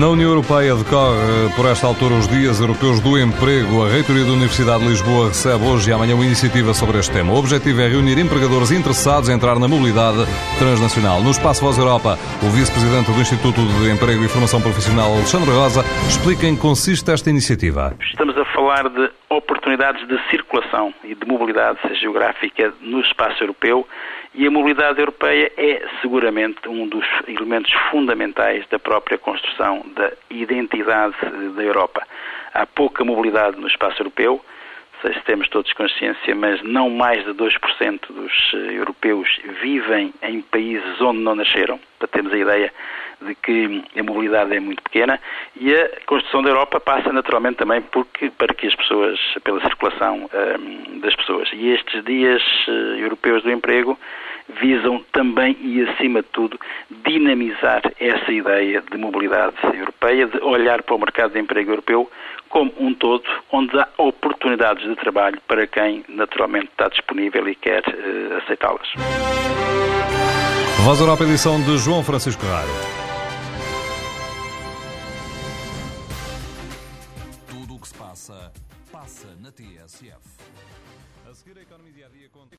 Na União Europeia decorre por esta altura os Dias Europeus do Emprego. A Reitoria da Universidade de Lisboa recebe hoje e amanhã uma iniciativa sobre este tema. O objetivo é reunir empregadores interessados em entrar na mobilidade transnacional. No Espaço Voz Europa, o vice-presidente do Instituto de Emprego e Formação Profissional, Alexandre Rosa, explica em que consiste esta iniciativa. Estamos a falar de oportunidades de circulação e de mobilidade geográfica no espaço europeu e a mobilidade europeia é seguramente um dos elementos fundamentais da própria construção da identidade da Europa. Há pouca mobilidade no espaço europeu, temos todos consciência, mas não mais de 2% dos europeus vivem em países onde não nasceram, para termos a ideia de que a mobilidade é muito pequena e a construção da Europa passa naturalmente também porque, para que as pessoas, pela circulação um, das pessoas. E estes dias europeus do emprego visam também e, acima de tudo, dinamizar essa ideia de mobilidade europeia, de olhar para o mercado de emprego europeu como um todo, onde há oportunidades de trabalho para quem naturalmente está disponível e quer uh, aceitá-las. Voz Europa, edição de João Francisco Rádio. Tudo o que se passa, passa na TSF. A seguir a economia dia a dia com...